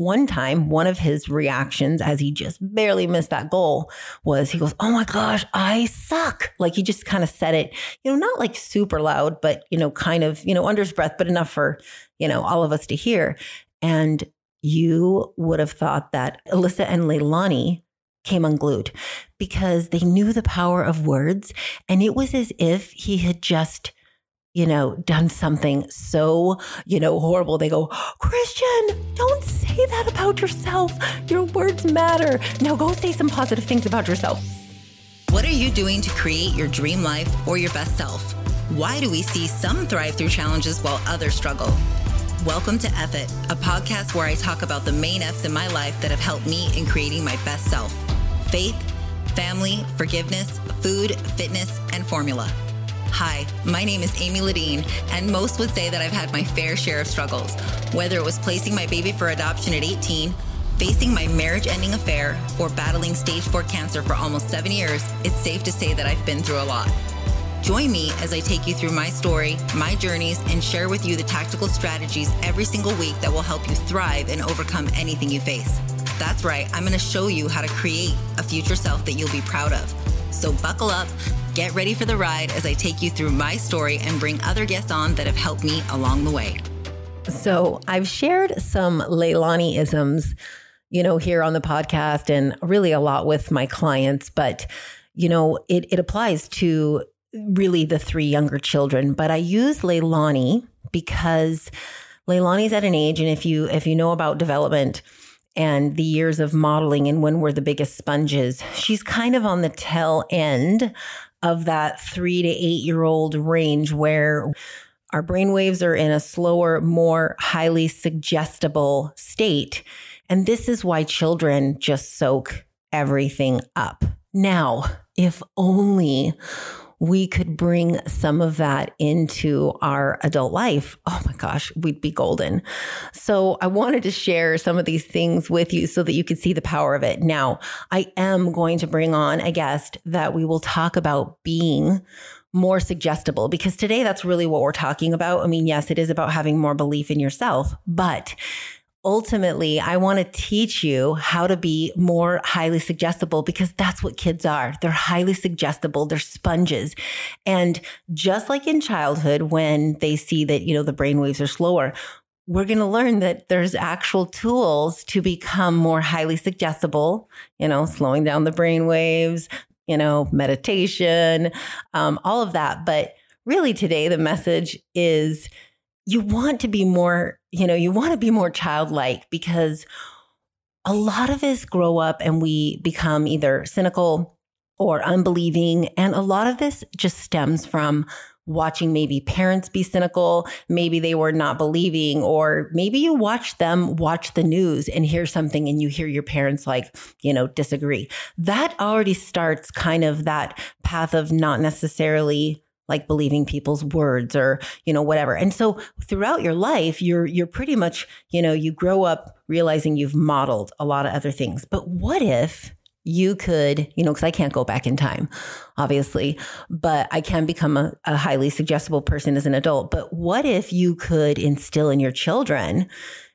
one time, one of his reactions as he just barely missed that goal was he goes, Oh my gosh, I suck. Like he just kind of said it, you know, not like super loud, but, you know, kind of, you know, under his breath, but enough for, you know, all of us to hear. And you would have thought that Alyssa and Leilani came unglued because they knew the power of words. And it was as if he had just, you know, done something so, you know, horrible. They go, Christian, don't say that about yourself. Your words matter. Now go say some positive things about yourself. What are you doing to create your dream life or your best self? Why do we see some thrive through challenges while others struggle? Welcome to F It, a podcast where I talk about the main F's in my life that have helped me in creating my best self faith, family, forgiveness, food, fitness, and formula. Hi, my name is Amy Ladine, and most would say that I've had my fair share of struggles. Whether it was placing my baby for adoption at 18, facing my marriage ending affair, or battling stage 4 cancer for almost seven years, it's safe to say that I've been through a lot. Join me as I take you through my story, my journeys, and share with you the tactical strategies every single week that will help you thrive and overcome anything you face. That's right, I'm going to show you how to create a future self that you'll be proud of. So buckle up, get ready for the ride as I take you through my story and bring other guests on that have helped me along the way. So I've shared some Leilani isms, you know, here on the podcast and really a lot with my clients, but you know, it, it applies to really the three younger children, but I use Leilani because Leilani's at an age, and if you if you know about development and the years of modeling and when we're the biggest sponges, she's kind of on the tail end of that three to eight year old range where our brain waves are in a slower, more highly suggestible state. And this is why children just soak everything up. Now, if only we could bring some of that into our adult life, oh my gosh, we'd be golden. So I wanted to share some of these things with you so that you could see the power of it. Now, I am going to bring on a guest that we will talk about being more suggestible because today that's really what we're talking about. I mean, yes, it is about having more belief in yourself, but ultimately, I want to teach you how to be more highly suggestible because that's what kids are. They're highly suggestible. They're sponges. And just like in childhood, when they see that, you know, the brain waves are slower, we're going to learn that there's actual tools to become more highly suggestible, you know, slowing down the brain waves, you know, meditation, um, all of that. But really today, the message is you want to be more, you know, you want to be more childlike because a lot of us grow up and we become either cynical or unbelieving. And a lot of this just stems from watching maybe parents be cynical. Maybe they were not believing, or maybe you watch them watch the news and hear something and you hear your parents like, you know, disagree. That already starts kind of that path of not necessarily like believing people's words or you know whatever and so throughout your life you're you're pretty much you know you grow up realizing you've modeled a lot of other things but what if you could, you know, because I can't go back in time, obviously, but I can become a, a, highly suggestible person as an adult. But what if you could instill in your children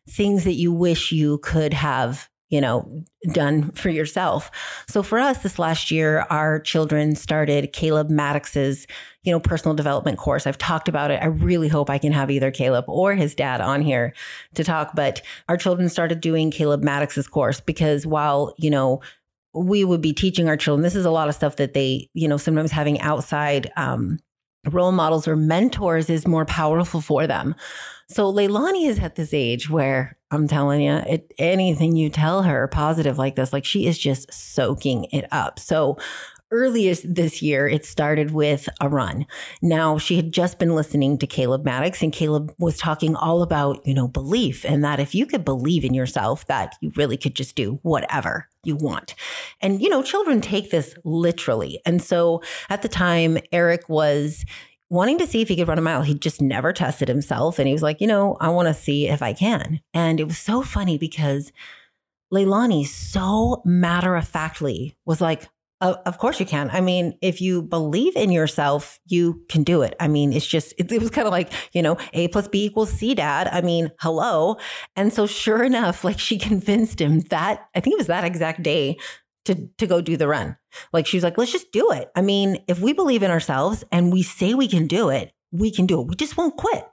things that you wish you could have you know, done for yourself. So for us this last year, our children started Caleb Maddix's, you know, personal development course. I've talked about it. I really hope I can have either Caleb or his dad on here to talk, but our children started doing Caleb Maddix's course because while, you know, we would be teaching our children, this is a lot of stuff that they, you know, sometimes having outside um, role models or mentors is more powerful for them. So Leilani is at this age where I'm telling you, it, anything you tell her positive like this, like she is just soaking it up. So earliest this year, it started with a run. Now, she had just been listening to Caleb Maddix, and Caleb was talking all about, you know, belief and that if you could believe in yourself, that you really could just do whatever you want. And, you know, children take this literally. And so at the time, Eric was wanting to see if he could run a mile. He just never tested himself. And he was like, you know, I want to see if I can. And it was so funny because Leilani so matter of factly was like, Of course you can. I mean, if you believe in yourself, you can do it. I mean, it's just, it, it was kind of like, you know, A plus B equals C, dad. I mean, hello. And so, sure enough, like she convinced him that, I think it was that exact day to, to go do the run. Like she was like, let's just do it. I mean, if we believe in ourselves and we say we can do it, we can do it. We just won't quit.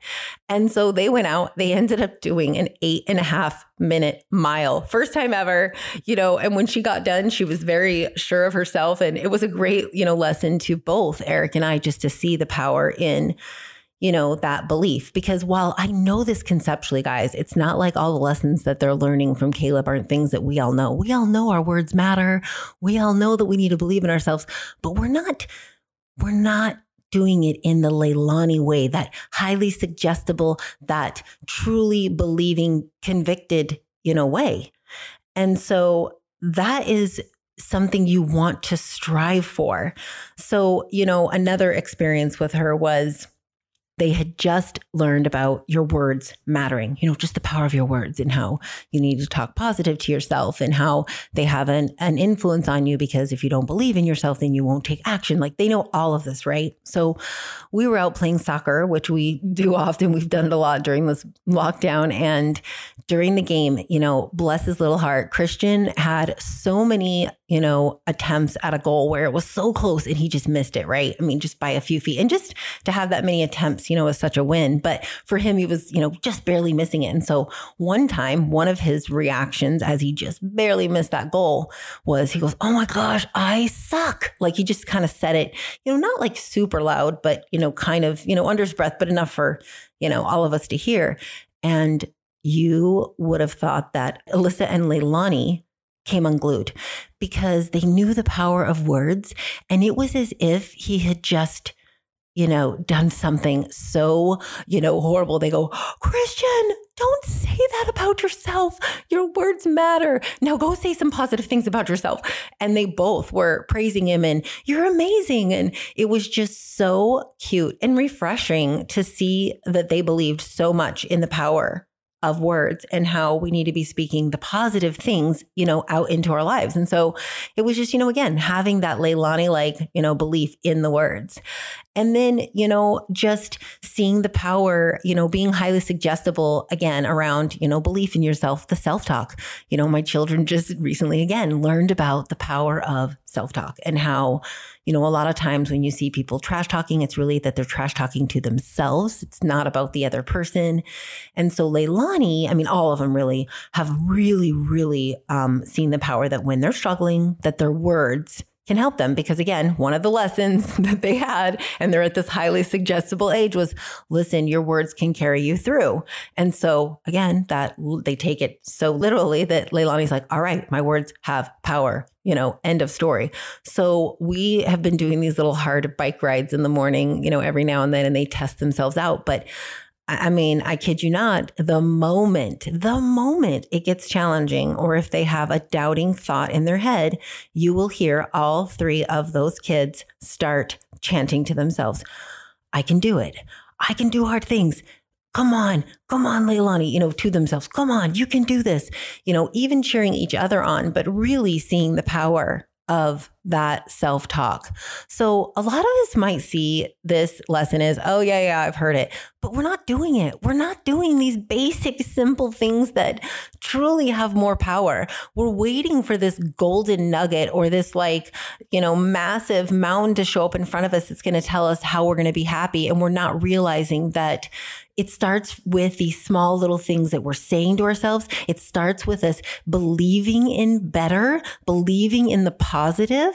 And so they went out, they ended up doing an eight and a half minute mile, first time ever, you know. And when she got done, she was very sure of herself. And it was a great, you know, lesson to both Eric and I just to see the power in, you know, that belief. Because while I know this conceptually, guys, it's not like all the lessons that they're learning from Caleb aren't things that we all know. We all know our words matter. We all know that we need to believe in ourselves, but we're not, we're not doing it in the Leilani way, that highly suggestible, that truly believing, convicted, you know, way. And so that is something you want to strive for. So, you know, another experience with her was they had just learned about your words mattering, you know, just the power of your words and how you need to talk positive to yourself and how they have an, an influence on you because if you don't believe in yourself, then you won't take action. Like they know all of this, right? So we were out playing soccer, which we do often. We've done it a lot during this lockdown. And during the game, you know, bless his little heart, Christian had so many, you know, attempts at a goal where it was so close and he just missed it, right? I mean, just by a few feet. And just to have that many attempts, you know, was such a win. But for him, he was, you know, just barely missing it. And so one time, one of his reactions as he just barely missed that goal was he goes, Oh my gosh, I suck. Like he just kind of said it, you know, not like super loud, but, you know, kind of, you know, under his breath, but enough for, you know, all of us to hear. And you would have thought that Alyssa and Leilani came unglued because they knew the power of words. And it was as if he had just, you know, done something so, you know, horrible. They go, Christian, don't say that about yourself. Your words matter. Now go say some positive things about yourself. And they both were praising him and you're amazing. And it was just so cute and refreshing to see that they believed so much in the power of words and how we need to be speaking the positive things, you know, out into our lives. And so it was just, you know, again, having that Leilani like, you know, belief in the words. And then, you know, just seeing the power, you know, being highly suggestible again around, you know, belief in yourself, the self talk. You know, my children just recently again learned about the power of self talk and how, you know, a lot of times when you see people trash talking, it's really that they're trash talking to themselves. It's not about the other person. And so Leilani, I mean, all of them really have really, really um, seen the power that when they're struggling, that their words can help them because again one of the lessons that they had and they're at this highly suggestible age was listen your words can carry you through. And so again that they take it so literally that leilani's like all right my words have power you know end of story. So we have been doing these little hard bike rides in the morning you know every now and then and they test themselves out but I mean, I kid you not, the moment, the moment it gets challenging, or if they have a doubting thought in their head, you will hear all three of those kids start chanting to themselves, I can do it. I can do hard things. Come on, come on, Leilani, you know, to themselves, come on, you can do this. You know, even cheering each other on, but really seeing the power of that self talk. So a lot of us might see this lesson as, oh, yeah, yeah, I've heard it, but we're not doing it. We're not doing these basic, simple things that truly have more power. We're waiting for this golden nugget or this, like, you know, massive mountain to show up in front of us that's going to tell us how we're going to be happy. And we're not realizing that it starts with these small little things that we're saying to ourselves. It starts with us believing in better, believing in the positive.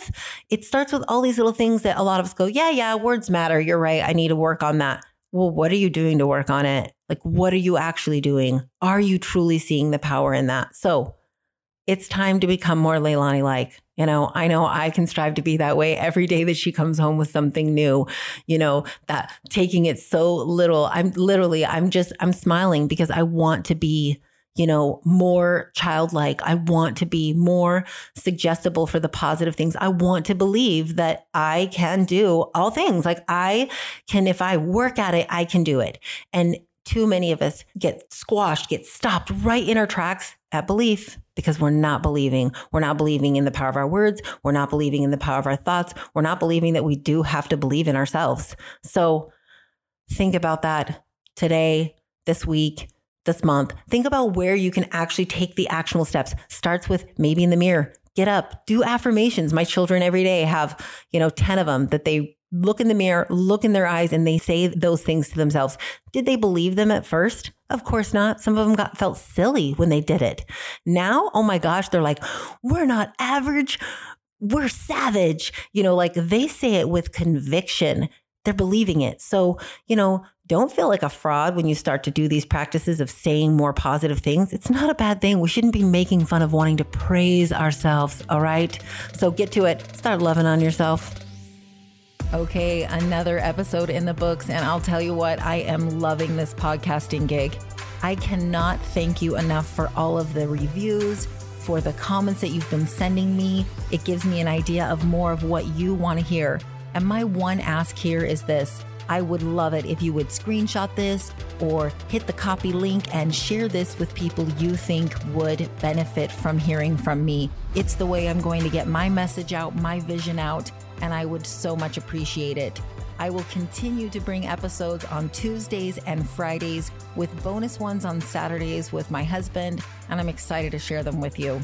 It starts with all these little things that a lot of us go, yeah, yeah, words matter. You're right. I need to work on that. Well, what are you doing to work on it? Like, what are you actually doing? Are you truly seeing the power in that? So it's time to become more Leilani like. You know, I know I can strive to be that way every day that she comes home with something new, you know, that taking it so little. I'm literally, I'm just, I'm smiling because I want to be, you know, more childlike. I want to be more suggestible for the positive things. I want to believe that I can do all things. Like I can, if I work at it, I can do it. And too many of us get squashed, get stopped right in our tracks at belief because we're not believing. We're not believing in the power of our words. We're not believing in the power of our thoughts. We're not believing that we do have to believe in ourselves. So think about that today, this week, this month. Think about where you can actually take the actionable steps. Starts with maybe in the mirror. Get up, do affirmations. My children every day have, you know, 10 of them that they look in the mirror, look in their eyes, and they say those things to themselves. Did they believe them at first? Of course not. Some of them got felt silly when they did it. Now, oh my gosh, they're like, we're not average. We're savage. You know, like they say it with conviction. They're believing it. So, you know, don't feel like a fraud when you start to do these practices of saying more positive things. It's not a bad thing. We shouldn't be making fun of wanting to praise ourselves. All right. So get to it. Start loving on yourself. Okay, another episode in the books. And I'll tell you what, I am loving this podcasting gig. I cannot thank you enough for all of the reviews, for the comments that you've been sending me. It gives me an idea of more of what you want to hear. And my one ask here is this I would love it if you would screenshot this or hit the copy link and share this with people you think would benefit from hearing from me. It's the way I'm going to get my message out, my vision out and I would so much appreciate it. I will continue to bring episodes on Tuesdays and Fridays with bonus ones on Saturdays with my husband, and I'm excited to share them with you.